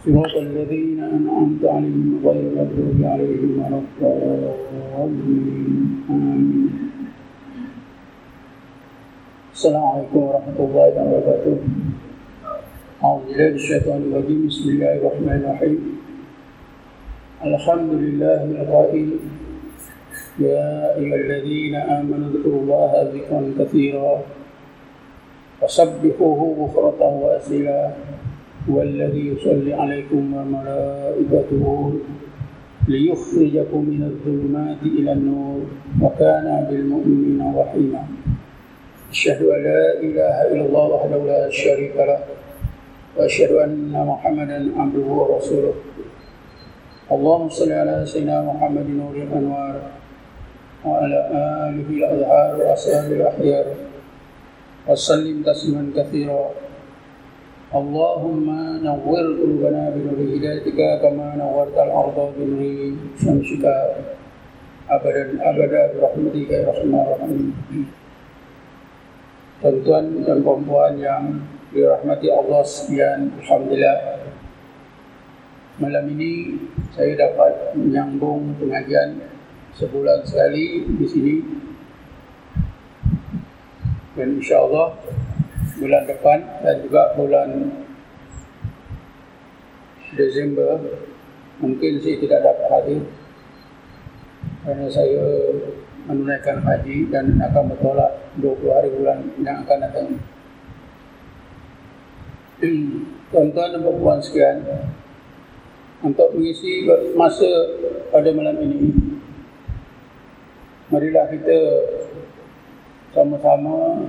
صراط الذين أنعمت عليهم غير المغضوب عليهم ولا الضالين. آمين. السلام عليكم ورحمة الله وبركاته. أعوذ بالله من الشيطان الرجيم. بسم الله الرحمن الرحيم. الحمد لله القائل يا أيها الذين آمنوا اذكروا الله ذكرا كثيرا وسبحوه بكرة وأسيلا هو الذي يصلي عليكم وملائكته ليخرجكم من الظلمات إلى النور وكان بالمؤمنين رحيما. أشهد أن لا إله إلا الله وحده لا شريك له وأشهد أن محمدا عبده ورسوله. اللهم صل على سيدنا محمد نور الأنوار وعلى آله الأظهار وأصحابه الأحيار وسلم تسليما كثيرا. اللهم نور قلوبنا بنور هدايتك كما نورت الأرض بنور شمسك أبدا أبدا برحمتك يا رحمن الرحيم Tuan-tuan dan perempuan yang dirahmati Allah sekalian, Alhamdulillah. Malam ini saya dapat menyambung pengajian sebulan sekali di sini. Dan insyaAllah bulan depan dan juga bulan Desember mungkin saya tidak dapat hadir kerana saya menunaikan haji dan akan bertolak 20 hari bulan yang akan datang. Tuan-tuan dan perempuan sekalian, untuk mengisi masa pada malam ini, marilah kita sama-sama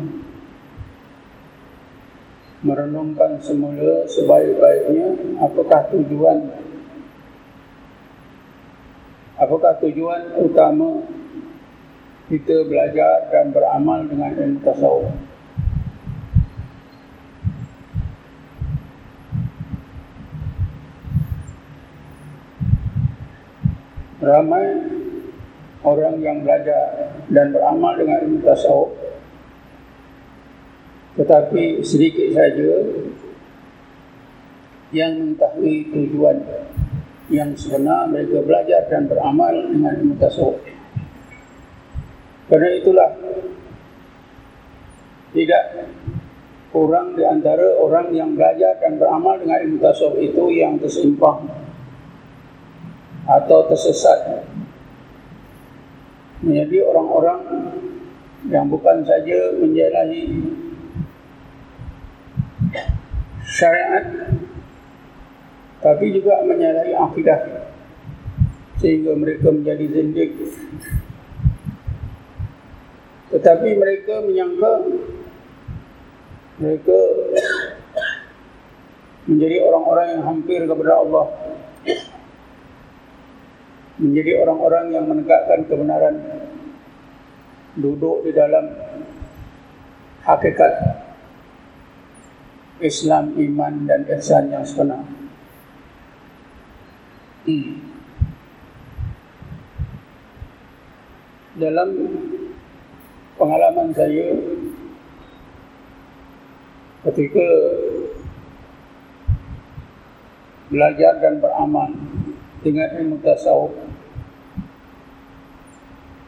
merenungkan semula sebaik-baiknya apakah tujuan? Apakah tujuan utama kita belajar dan beramal dengan ilmu tasawuf? Ramai orang yang belajar dan beramal dengan ilmu tasawuf tetapi sedikit saja yang mengetahui tujuan yang sebenar mereka belajar dan beramal dengan ilmu tasawuf. Kerana itulah tidak kurang di antara orang yang belajar dan beramal dengan ilmu tasawuf itu yang tersimpang atau tersesat menjadi orang-orang yang bukan saja menjalani syariat tapi juga menyalahi akidah. Sehingga mereka menjadi zindik tetapi mereka menyangka mereka menjadi orang-orang yang hampir kepada Allah. Menjadi orang-orang yang menegakkan kebenaran. Duduk di dalam hakikat Islam, iman dan ihsan yang sebenar. Hmm. Dalam pengalaman saya ketika belajar dan beramal dengan ilmu tasawuf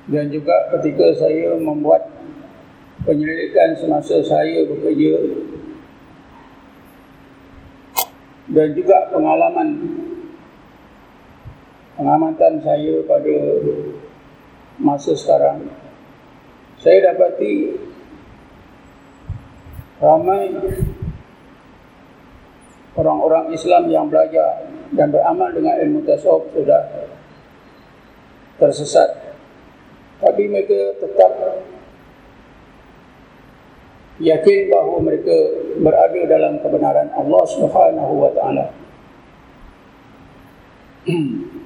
dan juga ketika saya membuat penyelidikan semasa saya bekerja dan juga pengalaman. Pengamatan saya pada masa sekarang. Saya dapati ramai orang-orang Islam yang belajar dan beramal dengan ilmu tasawuf sudah tersesat. Tapi mereka tetap yakin bahawa mereka berada dalam kebenaran Allah Subhanahu wa taala.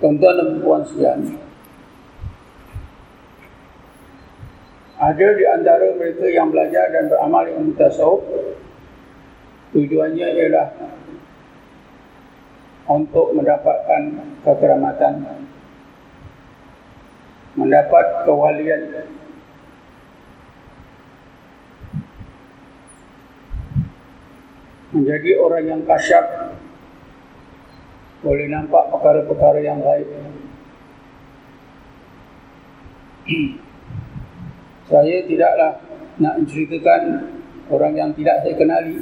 Tuan-tuan dan puan sekalian, ada di antara mereka yang belajar dan beramal dengan tasawuf tujuannya ialah untuk mendapatkan kekeramatan mendapat kewalian. Menjadi orang yang kasyaf. Boleh nampak perkara-perkara yang baik. Saya tidaklah nak menceritakan orang yang tidak saya kenali.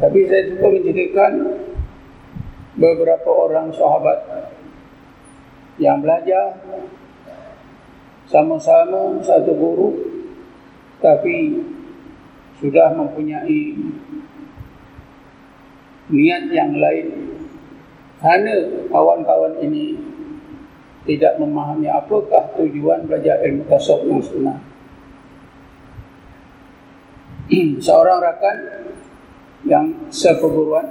Tapi saya cuba menceritakan beberapa orang sahabat yang belajar sama-sama satu guru tapi sudah mempunyai niat yang lain kerana kawan-kawan ini tidak memahami apakah tujuan belajar ilmu tasawuf yang sunnah. Seorang rakan yang seperguruan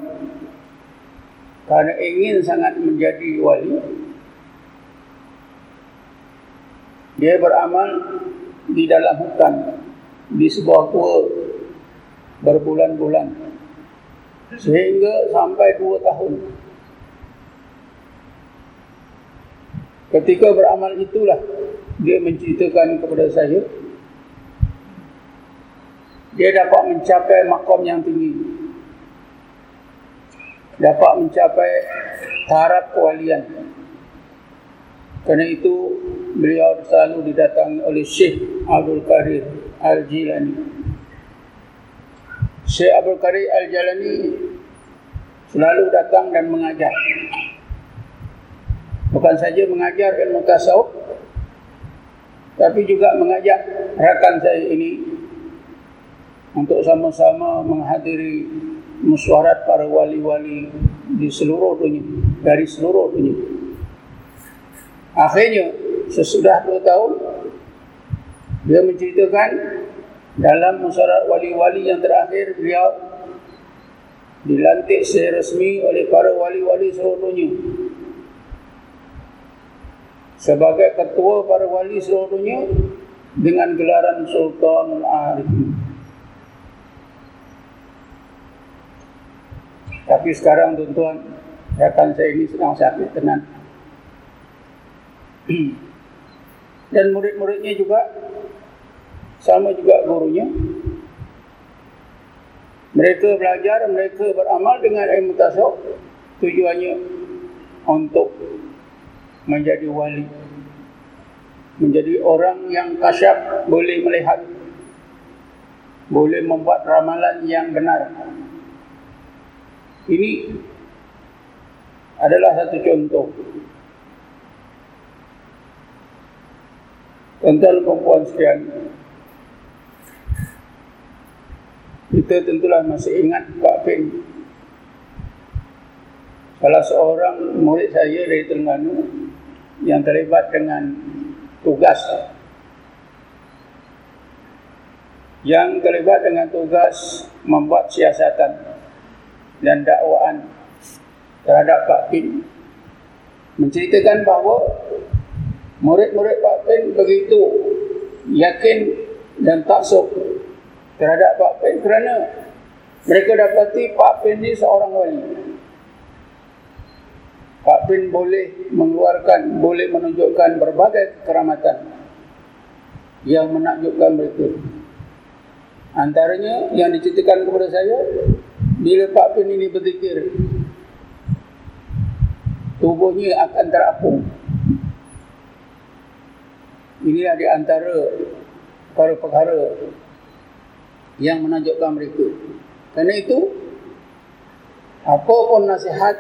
kerana ingin sangat menjadi wali dia beramal di dalam hutan di sebuah gua berbulan-bulan sehingga sampai dua tahun. Ketika beramal itulah dia menceritakan kepada saya dia dapat mencapai makom yang tinggi dapat mencapai taraf kewalian kerana itu beliau selalu didatangi oleh Syekh Abdul Karir Al-Jilani. Syekh Abdul Karir Al-Jilani selalu datang dan mengajar. Bukan saja mengajar ilmu tasawuf, tapi juga mengajak rakan saya ini untuk sama-sama menghadiri musyawarat para wali-wali di seluruh dunia, dari seluruh dunia. Akhirnya sesudah dua tahun dia menceritakan dalam musyawarah wali-wali yang terakhir beliau dilantik secara resmi oleh para wali-wali seluruh dunia sebagai ketua para wali seluruh dunia dengan gelaran Sultan Al-Arif. Tapi sekarang tuan-tuan, rakan saya ini sedang sakit tenang. Dan murid-muridnya juga sama juga gurunya. Mereka belajar mereka beramal dengan ilmu tasawuf. Tujuannya untuk menjadi wali. Menjadi orang yang kasyaf boleh melihat. Boleh membuat ramalan yang benar. Ini adalah satu contoh Tuan-tuan perempuan sekalian. Kita tentulah masih ingat Pak Pin Salah seorang murid saya dari Terengganu Yang terlibat dengan tugas Yang terlibat dengan tugas Membuat siasatan Dan dakwaan Terhadap Pak Pin Menceritakan bahawa murid-murid Pak Pen begitu yakin dan taksub terhadap Pak Pen kerana mereka dapati Pak Pen ini seorang wali. Pak Pen boleh mengeluarkan, boleh menunjukkan berbagai keramatan yang menakjubkan mereka. Antaranya yang diceritakan kepada saya, bila Pak Pen ini berzikir, tubuhnya akan terapung. Ini di antara perkara-perkara yang menunjukkan mereka. Kerana itu, apa pun nasihat,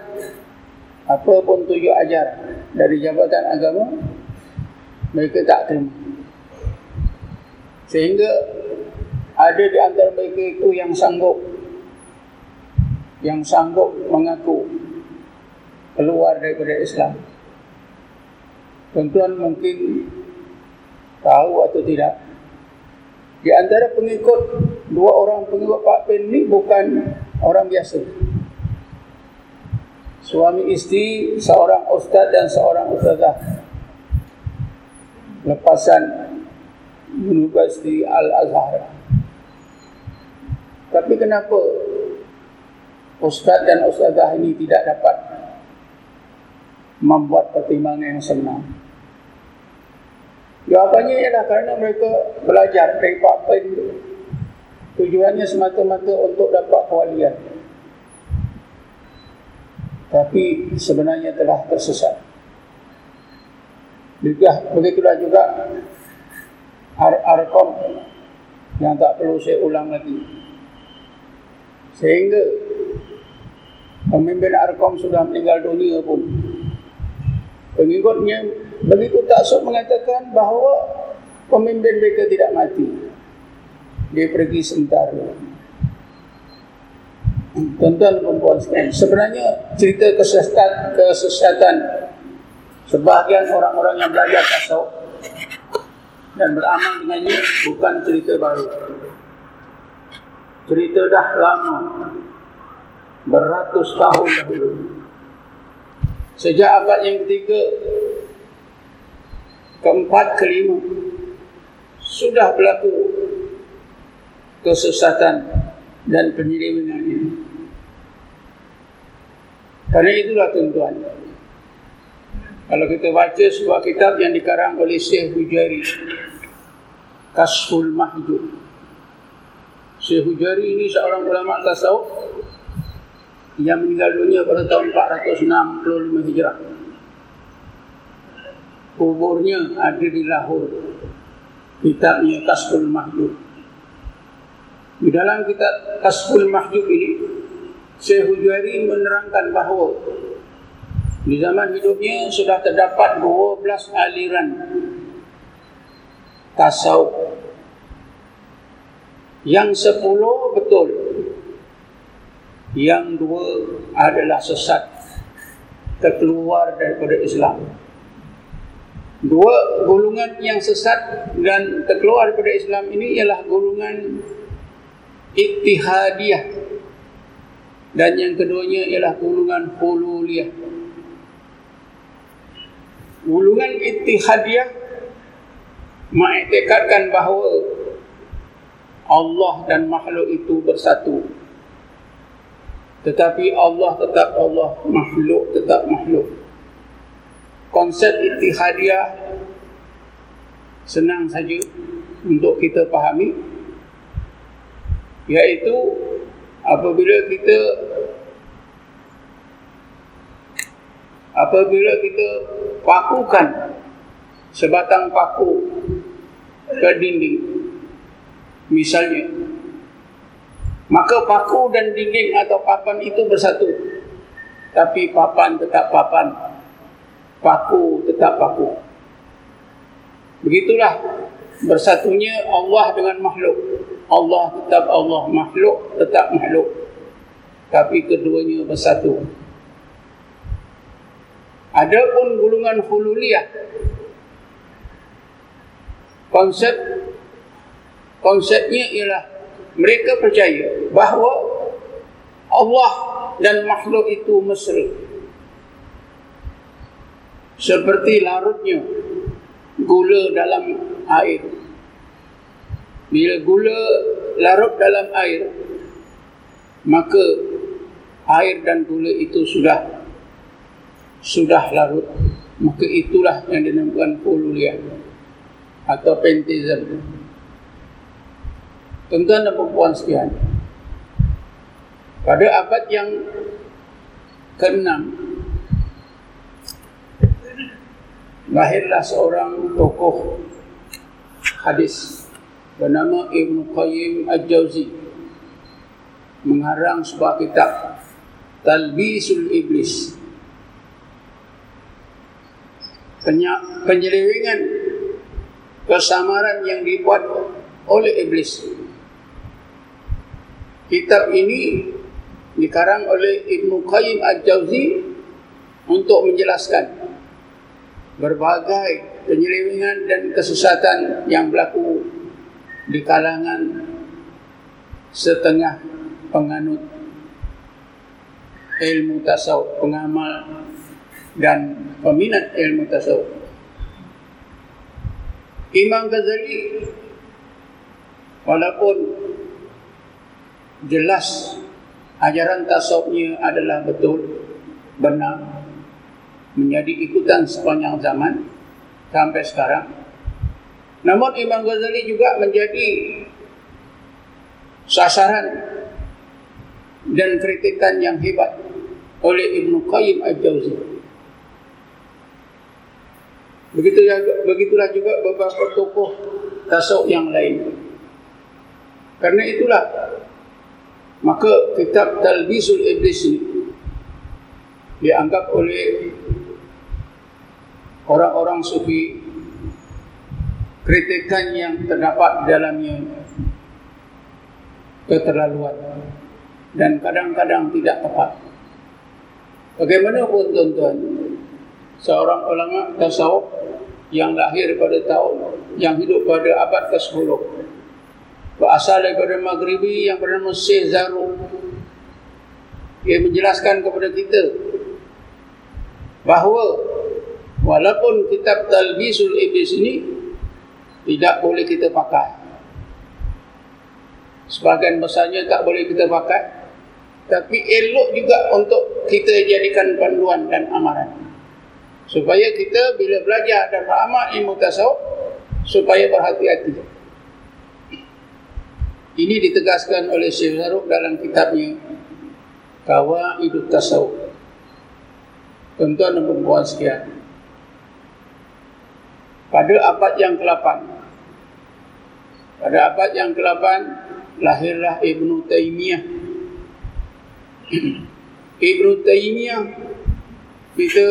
apa pun tujuh ajar dari jabatan agama, mereka tak terima. Sehingga ada di antara mereka itu yang sanggup yang sanggup mengaku keluar daripada Islam. Tuan-tuan mungkin tahu atau tidak. Di antara pengikut dua orang pengikut Pak Pen ni bukan orang biasa. Suami isteri seorang ustaz dan seorang ustazah. Lepasan Universiti Al-Azhar. Tapi kenapa ustaz dan ustazah ini tidak dapat membuat pertimbangan yang senang? Jawapannya ialah kerana mereka belajar dari Pak Pen tujuannya semata-mata untuk dapat kewalian. Tapi sebenarnya telah tersesat. Juga begitulah juga Ar-Arqam yang tak perlu saya ulang lagi. Sehingga pemimpin Arqam sudah meninggal dunia pun pengikutnya begitu taksub mengatakan bahawa pemimpin mereka tidak mati. Dia pergi sementara. Tuan-tuan dan puan sebenarnya cerita kesesatan, kesesatan sebahagian orang-orang yang belajar tasawuf dan beramal dengannya bukan cerita baru. Cerita dah lama, beratus tahun dahulu. Sejak abad yang ketiga, keempat, kelima, sudah berlaku kesesatan dan penyelewengan ini. Karena itulah tuan-tuan. Kalau kita baca sebuah kitab yang dikarang oleh Syekh Hujari. Kasful Mahjub. Syekh Hujari ini seorang ulama tasawuf yang meninggal dunia pada tahun 465 Hijrah. Kuburnya ada di Lahore kitabnya Kasbul Mahjub. Di dalam kitab Kasbul Mahjub ini, Syekh Hujari menerangkan bahawa di zaman hidupnya sudah terdapat 12 aliran tasawuf yang 10 betul yang dua adalah sesat terkeluar daripada Islam Dua golongan yang sesat dan terkeluar daripada Islam ini ialah golongan ittihadiyah dan yang keduanya ialah golongan hululiyah. Golongan ittihadiyah mengiktikadkan bahawa Allah dan makhluk itu bersatu. Tetapi Allah tetap Allah, makhluk tetap makhluk. Konsep ittihadiyah senang saja untuk kita fahami iaitu apabila kita apabila kita pakukan sebatang paku ke dinding. Misalnya maka paku dan dinding atau papan itu bersatu tapi papan tetap papan paku tetap paku. Begitulah bersatunya Allah dengan makhluk. Allah tetap Allah, makhluk tetap makhluk. Tapi keduanya bersatu. Adapun gulungan hululiyah konsep konsepnya ialah mereka percaya bahawa Allah dan makhluk itu mesra seperti larutnya gula dalam air. Bila gula larut dalam air, maka air dan gula itu sudah sudah larut. Maka itulah yang dinamakan polulia atau pentism. Tuan-tuan dan perempuan sekian. Pada abad yang ke-6 lahirlah seorang tokoh hadis bernama Ibn Qayyim Al-Jawzi mengarang sebuah kitab Talbisul Iblis penyelewengan kesamaran yang dibuat oleh iblis kitab ini dikarang oleh Ibn Qayyim Al-Jawzi untuk menjelaskan berbagai penyelewengan dan kesesatan yang berlaku di kalangan setengah penganut ilmu tasawuf, pengamal dan peminat ilmu tasawuf. Imam Ghazali walaupun jelas ajaran tasawufnya adalah betul benar menjadi ikutan sepanjang zaman sampai sekarang. Namun Imam Ghazali juga menjadi sasaran dan kritikan yang hebat oleh Ibnu Qayyim Al-Jauzi. Begitulah, begitulah juga beberapa tokoh tasawuf yang lain. Karena itulah maka kitab Talbisul Iblis ini dianggap oleh orang-orang sufi kritikan yang terdapat dalamnya keterlaluan dan kadang-kadang tidak tepat. Bagaimanapun tuan-tuan, seorang ulama tasawuf yang lahir pada tahun yang hidup pada abad ke-10 berasal daripada Maghribi yang bernama Syekh Zaru ia menjelaskan kepada kita bahawa walaupun kitab Talbisul Iblis ini tidak boleh kita pakai. Sebagian besarnya tak boleh kita pakai. Tapi elok juga untuk kita jadikan panduan dan amaran. Supaya kita bila belajar dan beramal ilmu tasawuf supaya berhati-hati ini ditegaskan oleh Syekh Zaruk dalam kitabnya Kawa Hidup Tasawuf. Tuan-tuan dan perempuan sekian Pada abad yang ke-8 Pada abad yang ke-8 Lahirlah Ibn Taymiyah Ibn Taymiyah kita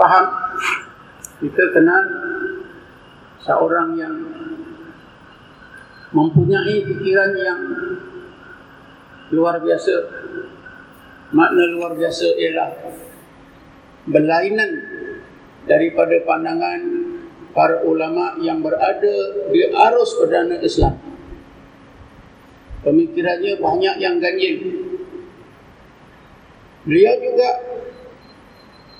faham kita kenal seorang yang mempunyai pikiran yang luar biasa. Makna luar biasa ialah berlainan daripada pandangan para ulama yang berada di arus perdana Islam. Pemikirannya banyak yang ganjil. Beliau juga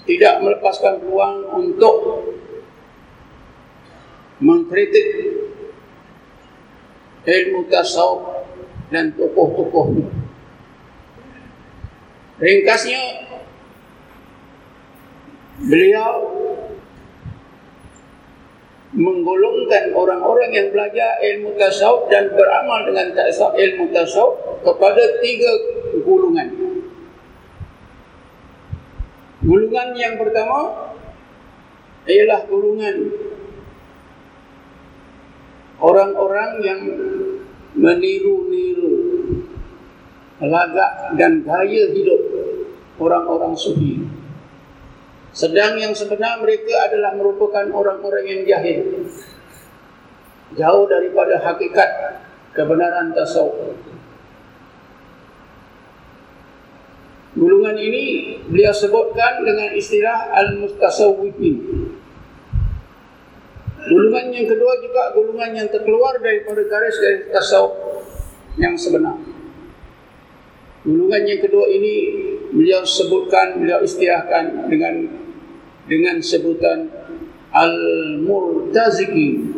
tidak melepaskan peluang untuk mengkritik ilmu tasawuf dan tokoh-tokoh. Ringkasnya, beliau menggolongkan orang-orang yang belajar ilmu tasawuf dan beramal dengan tasawuf ilmu tasawuf kepada tiga gulungan. Gulungan yang pertama ialah gulungan orang-orang yang meniru-niru lagak dan gaya hidup orang-orang sufi. Sedang yang sebenar mereka adalah merupakan orang-orang yang jahil. Jauh daripada hakikat kebenaran tasawuf. Gulungan ini beliau sebutkan dengan istilah Al-Mustasawwifin. Gulungan yang kedua juga gulungan yang terkeluar daripada garis dari tasawuf yang sebenar. Gulungan yang kedua ini beliau sebutkan, beliau istiahkan dengan dengan sebutan Al-Murtaziki.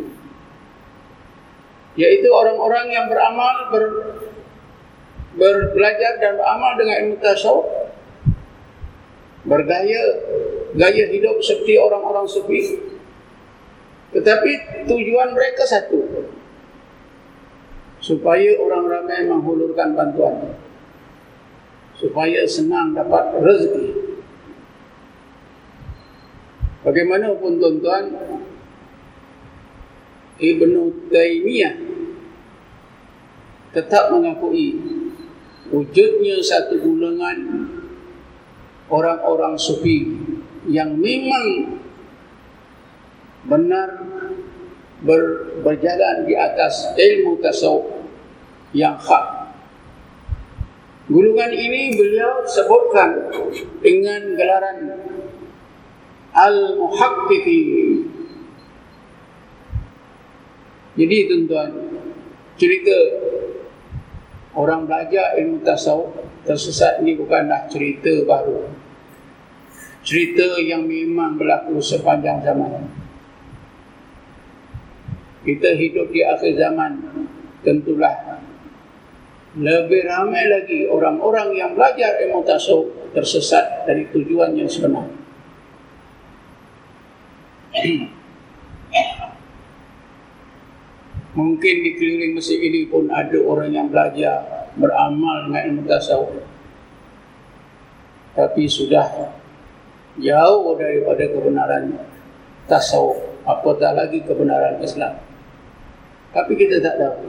Yaitu orang-orang yang beramal ber, berbelajar dan beramal dengan ilmu tasawuf bergaya gaya hidup seperti orang-orang sufi tetapi tujuan mereka satu. Supaya orang ramai menghulurkan bantuan. Supaya senang dapat rezeki. Bagaimanapun tuan-tuan Ibnu Taymiyah tetap mengakui wujudnya satu golongan orang-orang sufi yang memang benar ber, berjalan di atas ilmu tasawuf yang hak. Gulungan ini beliau sebutkan dengan gelaran Al-Muhaqqiqi. Jadi tuan-tuan, cerita orang belajar ilmu tasawuf tersesat ini bukanlah cerita baru cerita yang memang berlaku sepanjang zaman kita hidup di akhir zaman tentulah lebih ramai lagi orang-orang yang belajar ilmu tasawuf tersesat dari tujuan yang sebenar Mungkin di keliling masjid ini pun ada orang yang belajar beramal dengan ilmu tasawuf. Tapi sudah jauh daripada kebenaran tasawuf. Apatah lagi kebenaran Islam. Tapi kita tak tahu.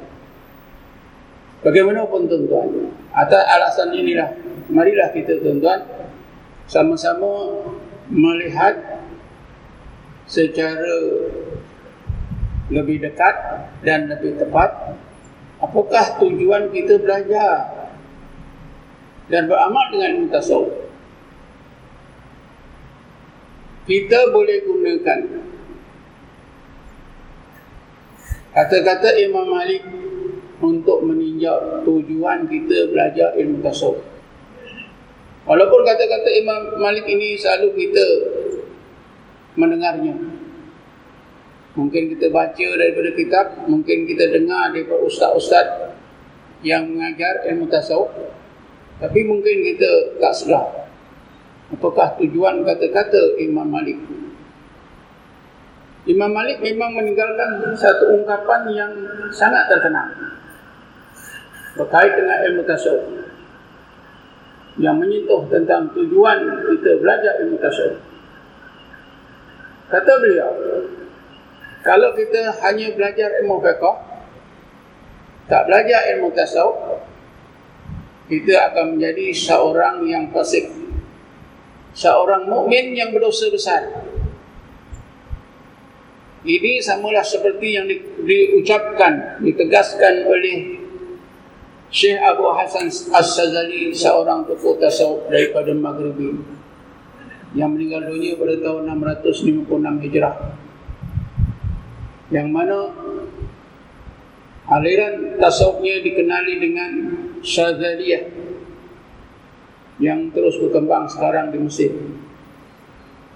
Bagaimanapun tuan-tuan. Atas alasan inilah. Marilah kita tuan-tuan. Sama-sama melihat secara lebih dekat dan lebih tepat apakah tujuan kita belajar dan beramal dengan ilmu tasawuf kita boleh gunakan kata-kata Imam Malik untuk meninjau tujuan kita belajar ilmu tasawuf walaupun kata-kata Imam Malik ini selalu kita mendengarnya Mungkin kita baca daripada kitab, mungkin kita dengar daripada ustaz-ustaz yang mengajar ilmu tasawuf. Tapi mungkin kita tak sedar. Apakah tujuan kata-kata Imam Malik? Imam Malik memang meninggalkan satu ungkapan yang sangat terkenal berkait dengan ilmu tasawuf yang menyentuh tentang tujuan kita belajar ilmu tasawuf. Kata beliau, kalau kita hanya belajar ilmu fiqh, tak belajar ilmu tasawuf, kita akan menjadi seorang yang fasik. Seorang mukmin yang berdosa besar. Ini samalah seperti yang di, diucapkan, ditegaskan oleh Syekh Abu Hasan As-Sazali, seorang tokoh tasawuf daripada Maghribi yang meninggal dunia pada tahun 656 Hijrah. Yang mana aliran tasawufnya dikenali dengan Syazaliyah yang terus berkembang sekarang di Mesir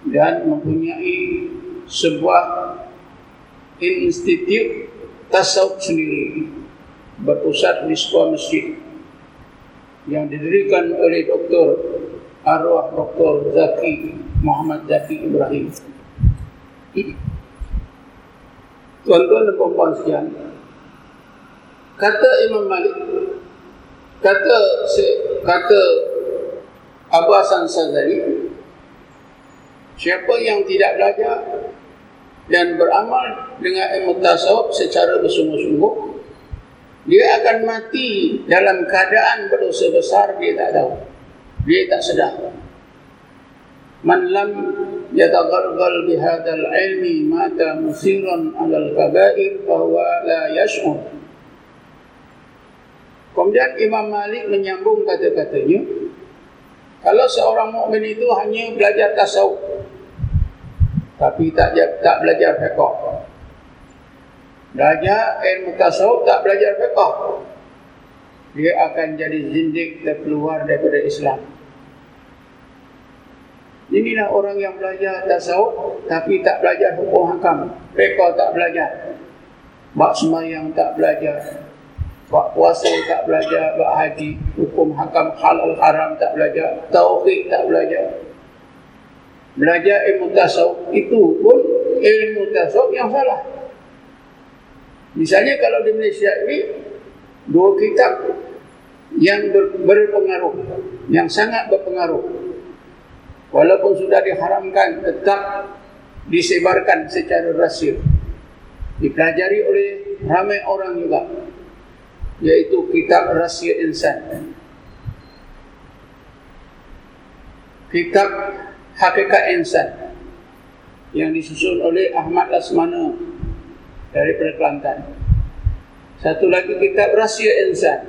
dan mempunyai sebuah institut tasawuf sendiri berpusat di sebuah masjid yang didirikan oleh Dr. Arwah Dr. Zaki Muhammad Zaki Ibrahim. Tuan-tuan dan puan-puan sekian. Kata Imam Malik, kata kata Abu Hasan Sazali, siapa yang tidak belajar dan beramal dengan ilmu tasawuf secara bersungguh-sungguh, dia akan mati dalam keadaan berdosa besar, dia tak tahu. Dia tak sedar. Man lam yataghargal bihadal ilmi mata musiran alal kabair bahwa la yash'ur. Kemudian Imam Malik menyambung kata-katanya, kalau seorang mukmin itu hanya belajar tasawuf, tapi tak tak belajar fiqh. Belajar ilmu tasawuf tak belajar fiqh. Dia akan jadi zindik dan keluar daripada Islam. Inilah orang yang belajar tasawuf tapi tak belajar hukum hakam. Mereka tak belajar. Bak semayang tak belajar. Bak puasa tak belajar. Bak haji. Hukum hakam halal haram tak belajar. Tauhid tak belajar. Belajar ilmu tasawuf itu pun ilmu tasawuf yang salah. Misalnya kalau di Malaysia ini dua kitab yang berpengaruh, yang sangat berpengaruh walaupun sudah diharamkan tetap disebarkan secara rahsia dipelajari oleh ramai orang juga yaitu kitab rahsia insan kitab hakikat insan yang disusun oleh Ahmad Lasmana dari Kelantan satu lagi kitab rahsia insan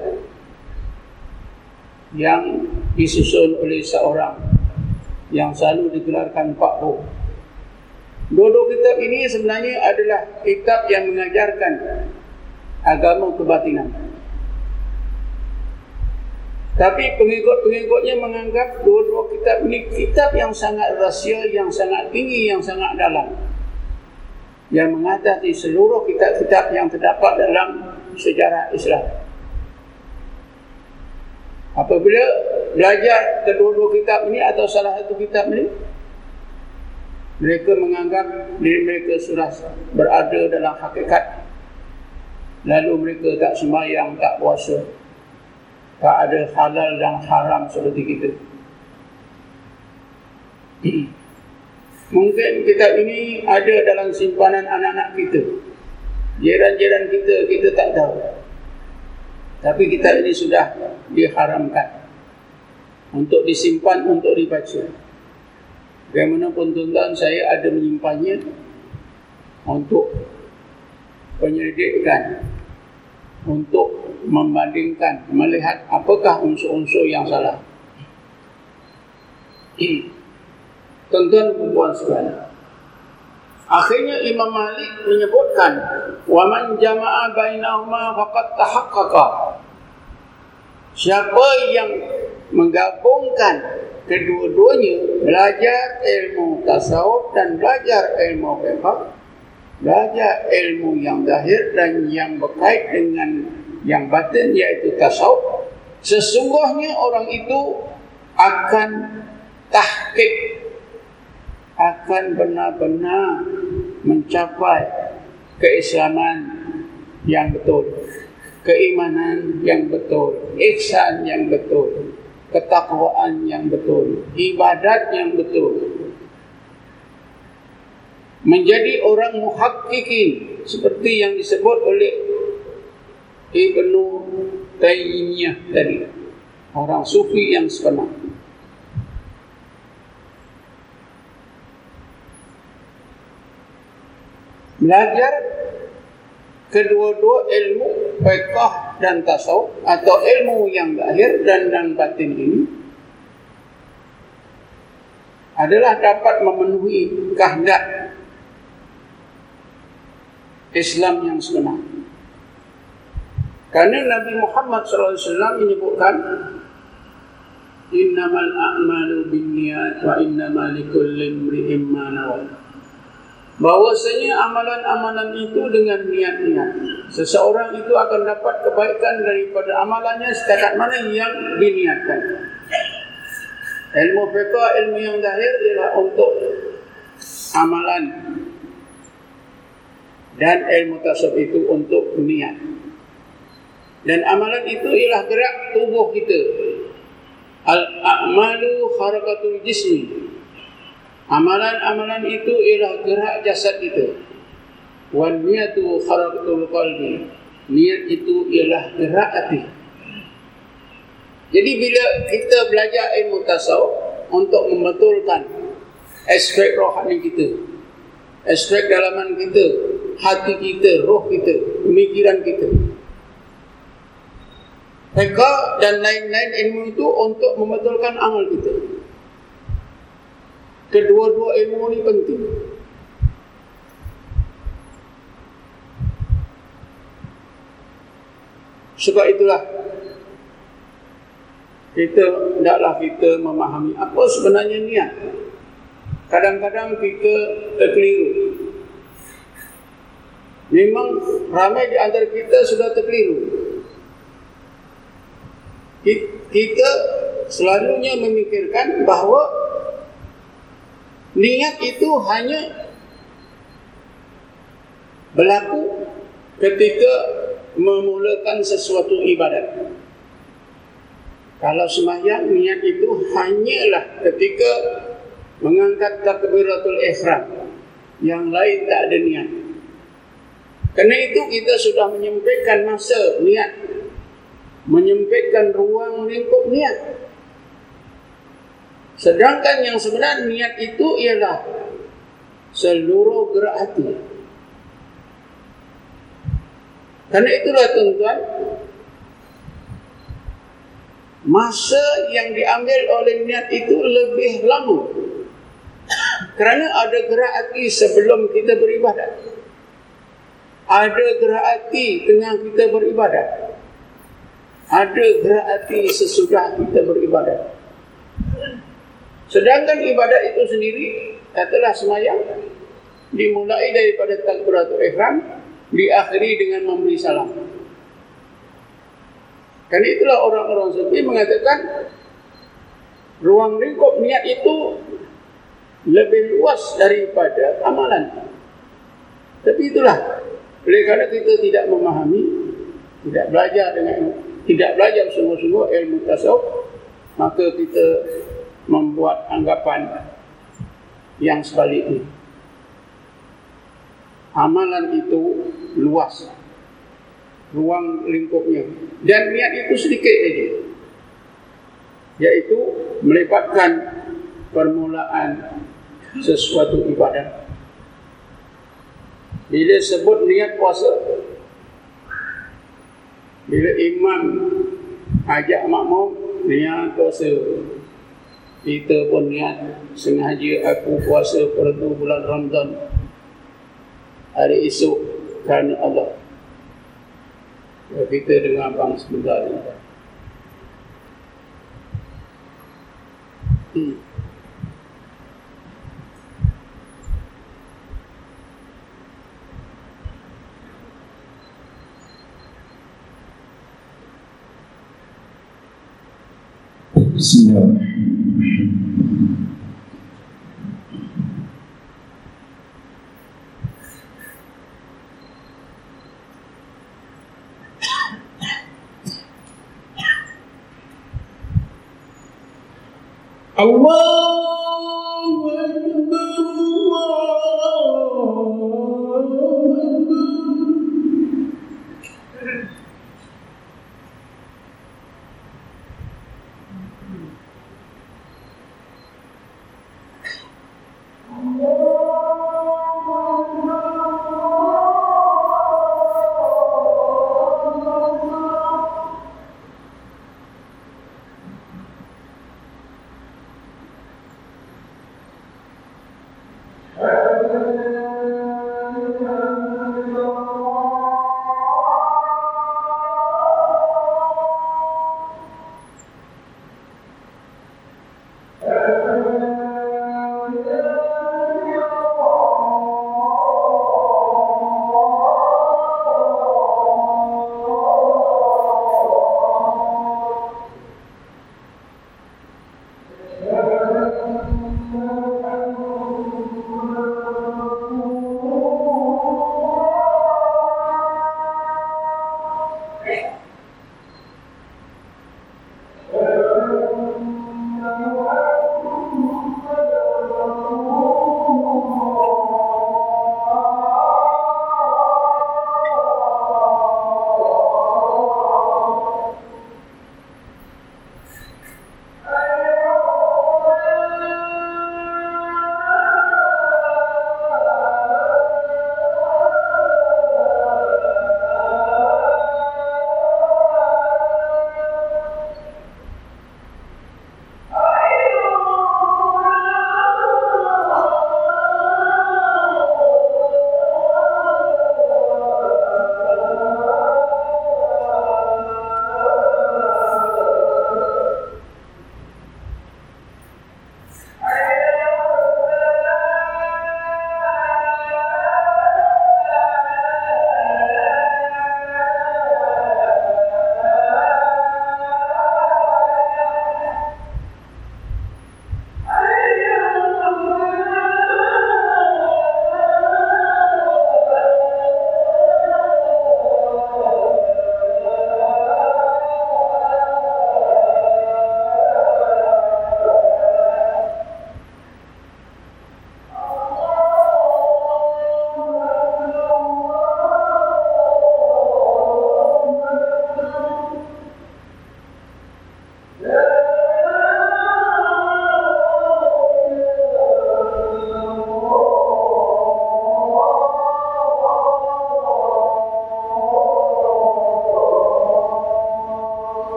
yang disusun oleh seorang yang selalu digelarkan Pak Ho. Dua-dua kitab ini sebenarnya adalah kitab yang mengajarkan agama kebatinan. Tapi pengikut-pengikutnya menganggap dua-dua kitab ini kitab yang sangat rahsia, yang sangat tinggi, yang sangat dalam. Yang mengatasi seluruh kitab-kitab yang terdapat dalam sejarah Islam. Apabila belajar kedua-dua kitab ini atau salah satu kitab ini, mereka menganggap diri mereka sudah berada dalam hakikat lalu mereka tak sembahyang, tak puasa. Tak ada halal dan haram seperti kita. Mungkin kita ini ada dalam simpanan anak-anak kita. Jiran-jiran kita, kita tak tahu. Tapi kita ini sudah diharamkan untuk disimpan, untuk dibaca. Bagaimanapun tuan-tuan, saya ada menyimpannya untuk penyelidikan untuk membandingkan melihat apakah unsur-unsur yang salah. Tuan-tuan perempuan sekalian. Akhirnya Imam Malik menyebutkan wa man jama'a bainahuma faqad tahaqqaqa. Siapa yang menggabungkan kedua-duanya belajar ilmu tasawuf dan belajar ilmu fiqh belajar ilmu yang zahir dan yang berkait dengan yang batin iaitu tasawuf sesungguhnya orang itu akan tahqiq akan benar-benar mencapai keislaman yang betul keimanan yang betul ihsan yang betul ketakwaan yang betul ibadat yang betul menjadi orang muhakkikin seperti yang disebut oleh Ibnu Taymiyah tadi orang sufi yang sebenar belajar kedua-dua ilmu fiqh dan tasawuf atau ilmu yang lahir dan dan batin ini adalah dapat memenuhi kehendak Islam yang sebenar. Karena Nabi Muhammad SAW menyebutkan Innamal a'malu binniyat wa innamal likulli imri'in ma nawa. Bahwasanya amalan-amalan itu dengan niat-niat. Seseorang itu akan dapat kebaikan daripada amalannya setakat mana yang diniatkan. Ilmu fiqh, ilmu yang zahir ialah untuk amalan dan ilmu tasawuf itu untuk niat. Dan amalan itu ialah gerak tubuh kita. Al-a'malu kharakatul jismi. Amalan-amalan itu ialah gerak jasad kita. Wan niyatu kharakatul qalbi. Niat itu ialah gerak hati. Jadi bila kita belajar ilmu tasawuf untuk membetulkan aspek rohani kita, aspek dalaman kita, hati kita, roh kita, pemikiran kita. Mereka dan lain-lain ilmu itu untuk membetulkan amal kita. Kedua-dua ilmu ini penting. Sebab itulah kita hendaklah kita memahami apa sebenarnya niat. Kadang-kadang kita terkeliru Memang ramai di antara kita sudah terkeliru. Kita selalunya memikirkan bahawa niat itu hanya berlaku ketika memulakan sesuatu ibadat. Kalau sembahyang niat itu hanyalah ketika mengangkat takbiratul ihram. Yang lain tak ada niat. Kerana itu kita sudah menyempitkan masa niat. Menyempitkan ruang lingkup niat. Sedangkan yang sebenar niat itu ialah seluruh gerak hati. Kerana itulah tuan-tuan, masa yang diambil oleh niat itu lebih lama. Kerana ada gerak hati sebelum kita beribadat ada gerak hati tengah kita beribadat. Ada gerak hati sesudah kita beribadat. Sedangkan ibadat itu sendiri adalah semayang dimulai daripada takbiratul ihram diakhiri dengan memberi salam. Karena itulah orang-orang sufi mengatakan ruang lingkup niat itu lebih luas daripada amalan. Tapi itulah oleh kerana kita tidak memahami tidak belajar dengan tidak belajar sungguh-sungguh ilmu tasawuf maka kita membuat anggapan yang sebaliknya. Amalan itu luas ruang lingkupnya. Dan niat itu sedikit saja yaitu melibatkan permulaan sesuatu ibadah bila sebut niat puasa bila imam ajak makmum niat puasa kita pun niat sengaja aku puasa pada bulan Ramadan hari esok kerana Allah. Ya, kita dengan abang sebentar. Hmm. smell. Allah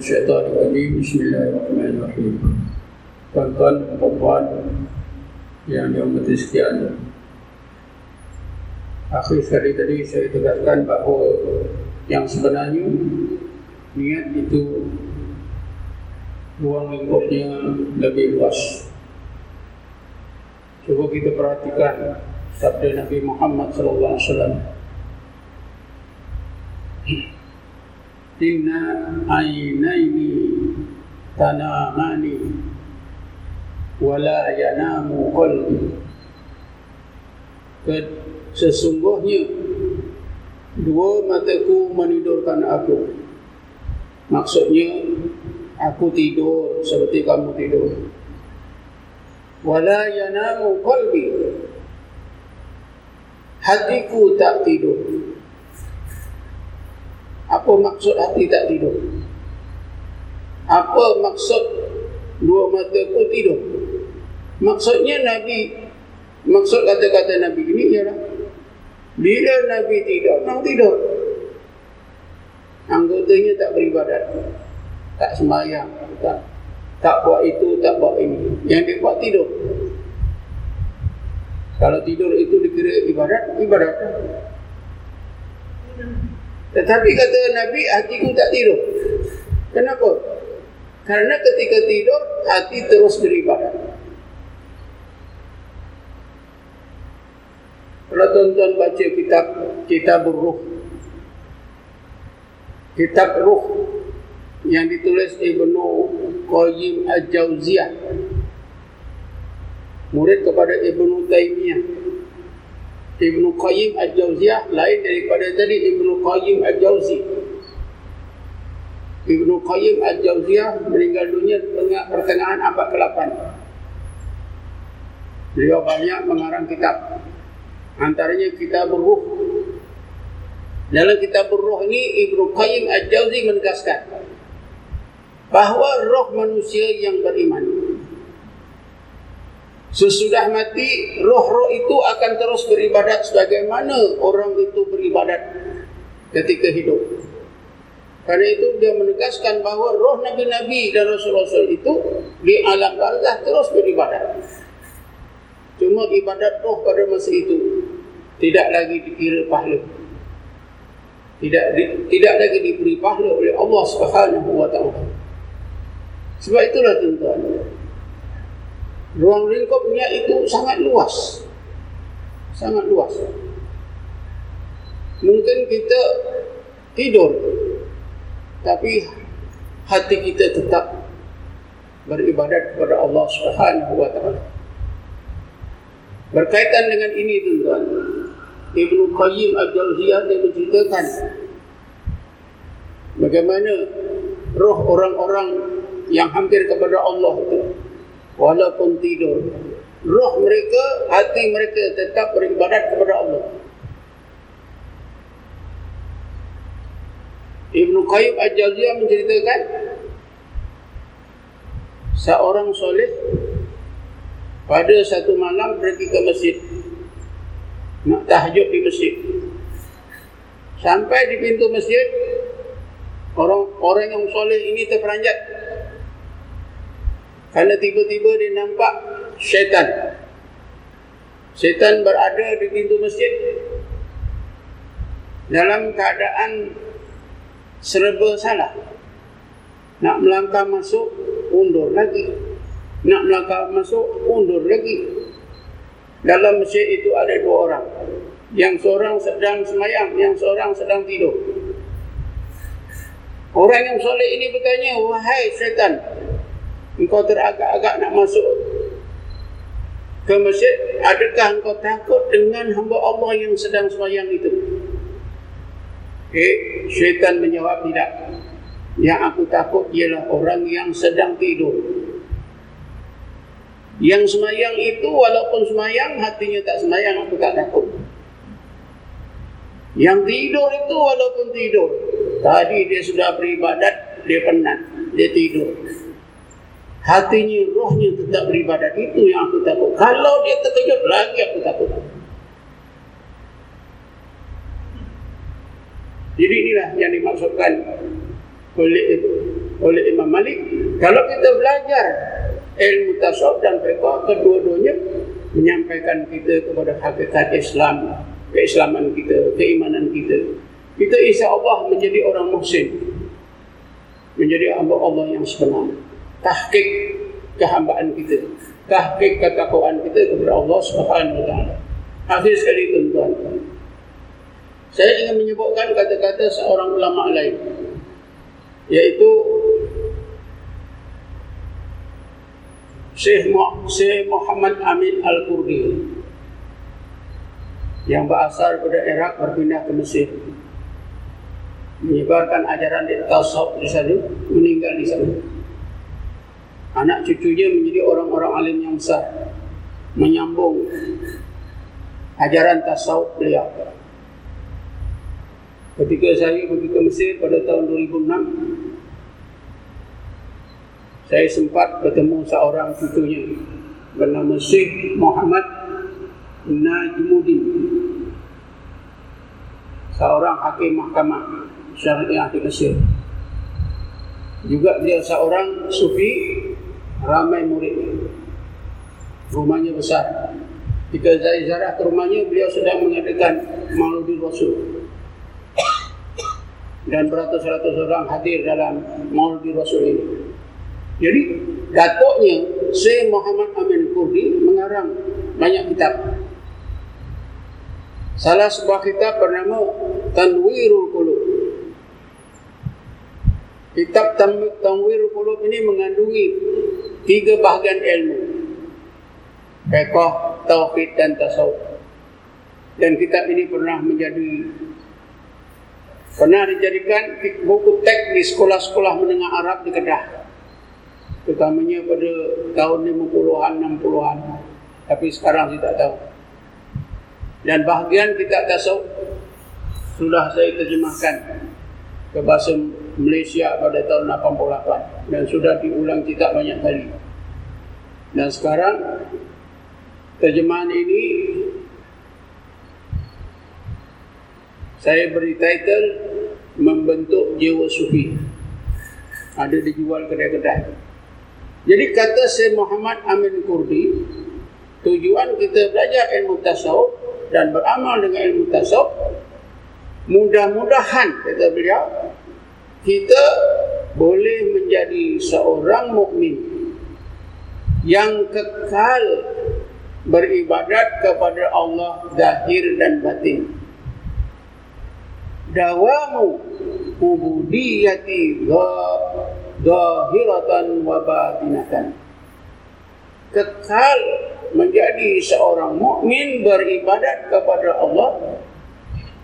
syaitan tadi Bismillahirrahmanirrahim. Tuan-tuan dan perempuan Yang dihormati sekian Akhir sekali tadi saya tegaskan bahawa Yang sebenarnya Niat itu Ruang lingkupnya lebih luas. Cuba kita perhatikan Sabda Nabi Muhammad SAW Inna ainaini tanamani wala yanamu qalbi. Sesungguhnya dua mataku menidurkan aku. Maksudnya aku tidur seperti kamu tidur. Wala yanamu qalbi. Hatiku tak tidur apa maksud hati tak tidur? Apa maksud dua mataku tidur? Maksudnya nabi maksud kata-kata nabi ini ialah bila nabi tidur memang tidur. Anggotanya tak beribadat. Tak sembahyang tak tak buat itu tak buat ini. Yang dia buat tidur. Kalau tidur itu dikira ibadat ibadat tetapi kata Nabi hatiku tak tidur. Kenapa? Karena ketika tidur hati terus beribadat kalau tuan-tuan baca kitab kitab ruh kitab ruh yang ditulis Ibnu Qayyim Al-Jauziyah murid kepada Ibnu Taimiyah Ibnu Qayyim Al-Jauziyah lain daripada tadi Ibnu Qayyim Al-Jauzi Ibnu Qayyim Al-Jauziyah meninggal dunia tengah pertengahan abad ke-8 beliau banyak mengarang kitab. Antaranya kitab Ruh. Dalam kitab Ruh ini Ibnu Qayyim Al-Jauzi menegaskan bahawa roh manusia yang beriman sesudah mati roh-roh itu akan terus beribadat sebagaimana orang itu beribadat ketika hidup. Karena itu dia menegaskan bahawa roh nabi-nabi dan rasul-rasul itu di alam barzah terus beribadat. Cuma ibadat roh pada masa itu tidak lagi dikira pahala. Tidak di, tidak lagi diberi pahala oleh Allah Subhanahu wa taala. Sebab itulah tuan-tuan ruang lingkupnya itu sangat luas. Sangat luas. Mungkin kita tidur tapi hati kita tetap beribadat kepada Allah Subhanahu wa taala. Berkaitan dengan ini tuan-tuan Ibnu Qayyim Al-Jauziyah dia menceritakan bagaimana roh orang-orang yang hampir kepada Allah itu walaupun tidur roh mereka hati mereka tetap beribadat kepada Allah. Ibn Qayyim Al-Jaziyah menceritakan seorang soleh pada satu malam pergi ke masjid nak tahajud di masjid. Sampai di pintu masjid orang orang yang soleh ini terperanjat kerana tiba-tiba dia nampak syaitan. Syaitan berada di pintu masjid dalam keadaan serba salah. Nak melangkah masuk, undur lagi. Nak melangkah masuk, undur lagi. Dalam masjid itu ada dua orang. Yang seorang sedang semayang, yang seorang sedang tidur. Orang yang soleh ini bertanya, Wahai syaitan, engkau teragak-agak nak masuk ke masjid, adakah engkau takut dengan hamba Allah yang sedang semayang itu? Eh, syaitan menjawab tidak. Yang aku takut ialah orang yang sedang tidur. Yang semayang itu walaupun semayang, hatinya tak semayang, aku tak takut. Yang tidur itu walaupun tidur. Tadi dia sudah beribadat, dia penat, dia tidur hatinya, rohnya tetap beribadat. Itu yang aku takut. Kalau dia terkejut lagi aku takut. Jadi inilah yang dimaksudkan oleh oleh Imam Malik. Kalau kita belajar ilmu tasawuf dan fiqh kedua-duanya menyampaikan kita kepada hakikat Islam, keislaman kita, keimanan kita. Kita insya Allah menjadi orang muhsin. Menjadi hamba Allah yang sebenar tahqiq kehambaan kita. Tahqiq ketakwaan kita kepada Allah Subhanahu wa taala. Akhir sekali tuan-tuan. Saya ingin menyebutkan kata-kata seorang ulama lain. Iaitu Syekh, Muhammad Amin Al-Kurdi. Yang berasal dari Iraq berpindah ke Mesir. Menyebarkan ajaran di tasawuf di sana. Meninggal di sana anak cucunya menjadi orang-orang alim yang besar. Menyambung ajaran tasawuf beliau. Ketika saya pergi ke Mesir pada tahun 2006 saya sempat bertemu seorang cucunya bernama Syekh Muhammad Najmuddin. Seorang hakim mahkamah syariah di Mesir. Juga dia seorang sufi ramai murid. Rumahnya besar. Jika saya ziarah ke rumahnya, beliau sedang mengadakan mauludi Rasul. Dan beratus-ratus orang hadir dalam mauludi Rasul ini. Jadi, datuknya, Syekh Muhammad Amin Kurdi mengarang banyak kitab. Salah sebuah kitab bernama Tanwirul Qulub. Kitab Tanwir Qulub ini mengandungi tiga bahagian ilmu. Fiqh, Tauhid dan Tasawuf. Dan kitab ini pernah menjadi pernah dijadikan buku teks di sekolah-sekolah menengah Arab di Kedah. Terutamanya pada tahun 50-an, 60-an. Tapi sekarang saya tak tahu. Dan bahagian kitab tasawuf sudah saya terjemahkan ke bahasa Malaysia pada tahun 88 dan sudah diulang tidak banyak kali. Dan sekarang terjemahan ini saya beri title membentuk jiwa sufi. Ada dijual kedai-kedai. Jadi kata Syekh Muhammad Amin Kurdi, tujuan kita belajar ilmu tasawuf dan beramal dengan ilmu tasawuf mudah-mudahan kata beliau kita boleh menjadi seorang mukmin yang kekal beribadat kepada Allah zahir dan batin. Dawamu ubudiyati zahiratan wa batinatan. Kekal menjadi seorang mukmin beribadat kepada Allah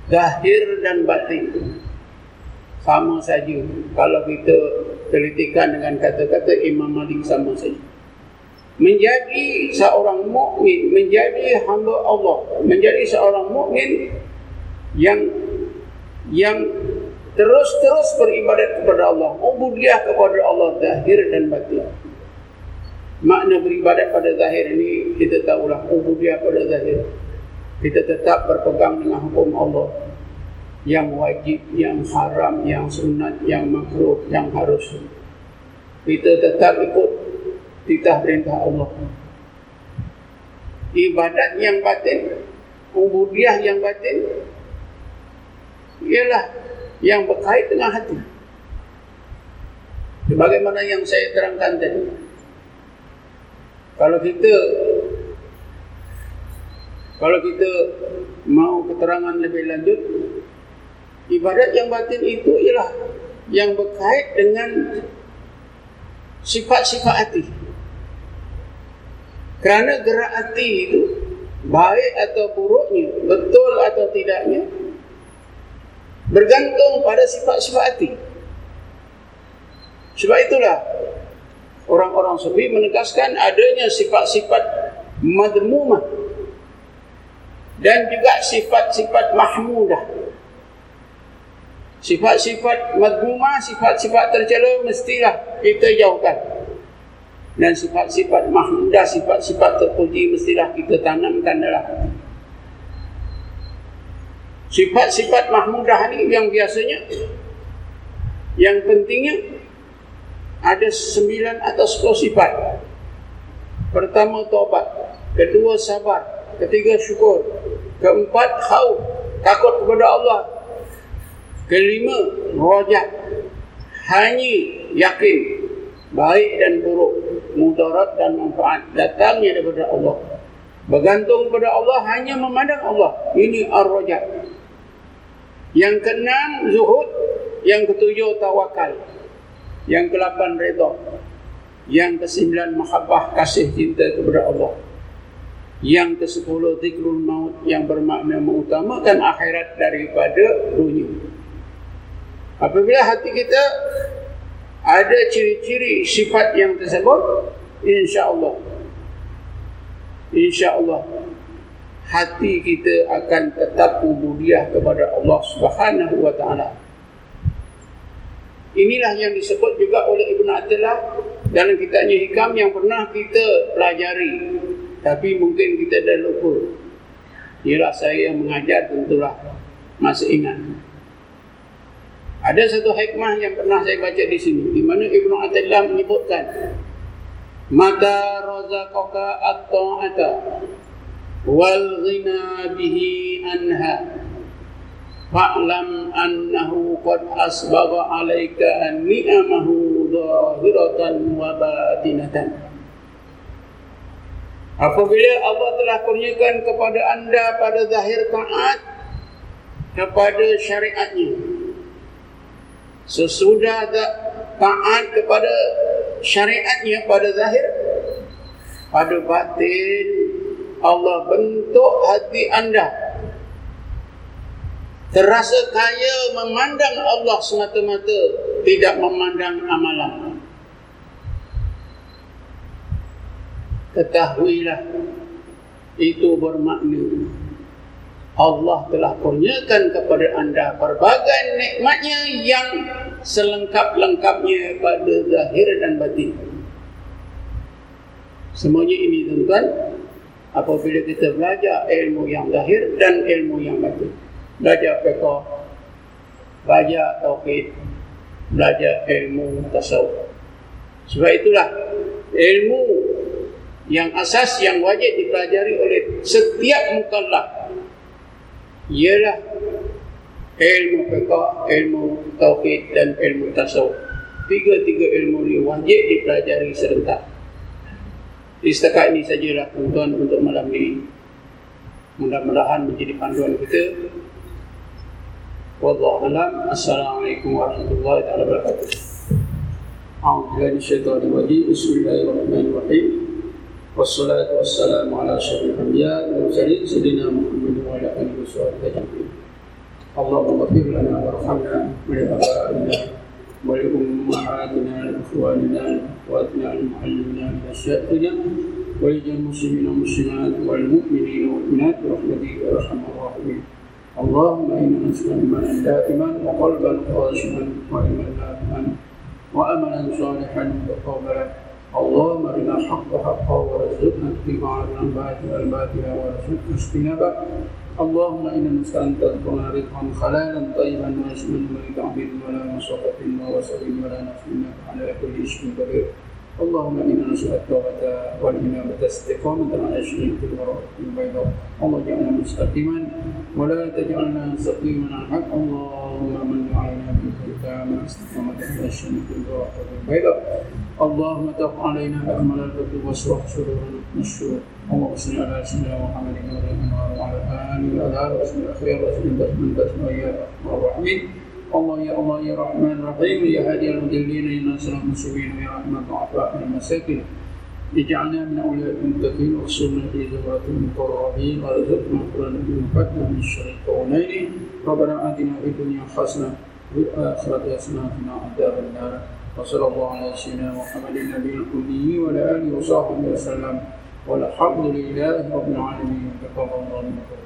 zahir dan batin sama saja. Kalau kita telitikan dengan kata-kata Imam Malik sama saja. Menjadi seorang mukmin menjadi hamba Allah menjadi seorang mukmin yang yang terus-terus beribadat kepada Allah ubudiyah kepada Allah zahir dan batin. Makna beribadat pada zahir ini kita tahulah ubudiyah pada zahir. Kita tetap berpegang dengan hukum Allah yang wajib, yang haram, yang sunat, yang makruh, yang harus. Kita tetap ikut titah perintah Allah. Ibadat yang batin, ubudiah yang batin, ialah yang berkait dengan hati. Sebagaimana yang saya terangkan tadi. Kalau kita kalau kita mau keterangan lebih lanjut, Ibadat yang batin itu ialah yang berkait dengan sifat-sifat hati. Kerana gerak hati itu baik atau buruknya, betul atau tidaknya bergantung pada sifat-sifat hati. Sebab itulah orang-orang sufi menegaskan adanya sifat-sifat madmumah dan juga sifat-sifat mahmudah. Sifat-sifat madhumah, sifat-sifat tercela mestilah kita jauhkan. Dan sifat-sifat mahmudah, sifat-sifat terpuji mestilah kita tanamkan dalam hati. Sifat-sifat mahmudah ini yang biasanya yang pentingnya ada sembilan atau sepuluh sifat. Pertama taubat, kedua sabar, ketiga syukur, keempat khauf, takut kepada Allah, Kelima, rojak. Hanya yakin baik dan buruk, mudarat dan manfaat datangnya daripada Allah. Bergantung pada Allah hanya memandang Allah. Ini ar-raja. Yang keenam zuhud, yang ketujuh tawakal. Yang kelapan redha. Yang kesembilan mahabbah kasih cinta kepada Allah. Yang kesepuluh zikrul maut yang bermakna mengutamakan akhirat daripada dunia. Apabila hati kita ada ciri-ciri sifat yang tersebut, insya-Allah insya-Allah hati kita akan tetap ubudiyah kepada Allah Subhanahu wa taala. Inilah yang disebut juga oleh Ibn Attillah dalam kitabnya Hikam yang pernah kita pelajari tapi mungkin kita dah lupa. Ialah saya yang mengajar tentulah masih ingat. Ada satu hikmah yang pernah saya baca di sini di mana Ibnu Attillah menyebutkan mata razaqaka at-ta'ata wal ghina bihi anha. Fa'lam annahu qad asbagha 'alaika ni'amahu zahiratan wa batinatan. Apabila Allah telah kurniakan kepada anda pada zahir taat kepada syariatnya sesudah taat kepada syariatnya pada zahir pada batin Allah bentuk hati anda. Terasa kaya memandang Allah semata-mata tidak memandang amalan. Ketahuilah itu bermakna Allah telah kurniakan kepada anda berbagai nikmatnya yang selengkap-lengkapnya pada zahir dan batin. Semuanya ini tuan-tuan apabila kita belajar ilmu yang zahir dan ilmu yang batin. Belajar fiqh, belajar tauhid, belajar ilmu tasawuf. Sebab itulah ilmu yang asas yang wajib dipelajari oleh setiap mukallaf ialah ilmu fiqh, ilmu tauhid dan ilmu tasawuf. Tiga-tiga ilmu ini wajib dipelajari serentak. Di setakat ini sajalah tuan untuk malam ini. Mudah-mudahan menjadi panduan kita. Wallahu a'lam. Assalamualaikum warahmatullahi wabarakatuh. A'udzu billahi Bismillahirrahmanirrahim. Wassalatu wassalamu ala asyrafil anbiya wal mursalin sayyidina Muhammad اللهم اغفر لنا وارحمنا. ولآبائنا ولأمهاتنا لإخواننا وأخواتنا المعلمين لأشيائنا ولجميع المسلمين والمسلمات والمؤمنين والمؤمنات برحمتك يا أرحم الراحمين. اللهم إنا نسأل إيمانا دائما وقلبا خاشعا وعلما نافعا وأملا صالحا متقبلا اللهم ارنا الحق حقا وارزقنا اتباعه الباطل الباطل وارزقنا اجتنابه اللهم انا نسالك تذكرنا رزقا حلالا طيبا واسما ولك عبيد ولا مصابة ووسط ولا نفس انك على كل شيء قدير اللهم انا نسالك التوبه والانابه استقامه على شريك الوراء البيضاء اللهم اجعلنا مستقيما ولا تجعلنا سقيما عن حق اللهم من علينا بالحكام استقامه على شريك الوراء البيضاء اللهم تق علينا باكمل البر واشرح صدورنا الشرور اللهم صل على سيدنا محمد وعلى آله واصحابه وسلم الاخيار وسلم. تسليما تسليما يا ارحم الراحمين الله يا الله يا رحمن الرحيم. يا هادي المضلين يا ناصر المسلمين يا رحمة الضعفاء المساكين اجعلنا من أولياء المتقين وصلنا في زمرة المقربين. وارزقنا قرآن المقدم من الشر الكونين ربنا آتنا في الدنيا حسنة وفي الآخرة حسنة وقنا عذاب النار. وصلى الله على سيدنا محمد النبي الكلي وعلى آله وصحبه وسلم والحمد لله رب العالمين. تقبل الله منكم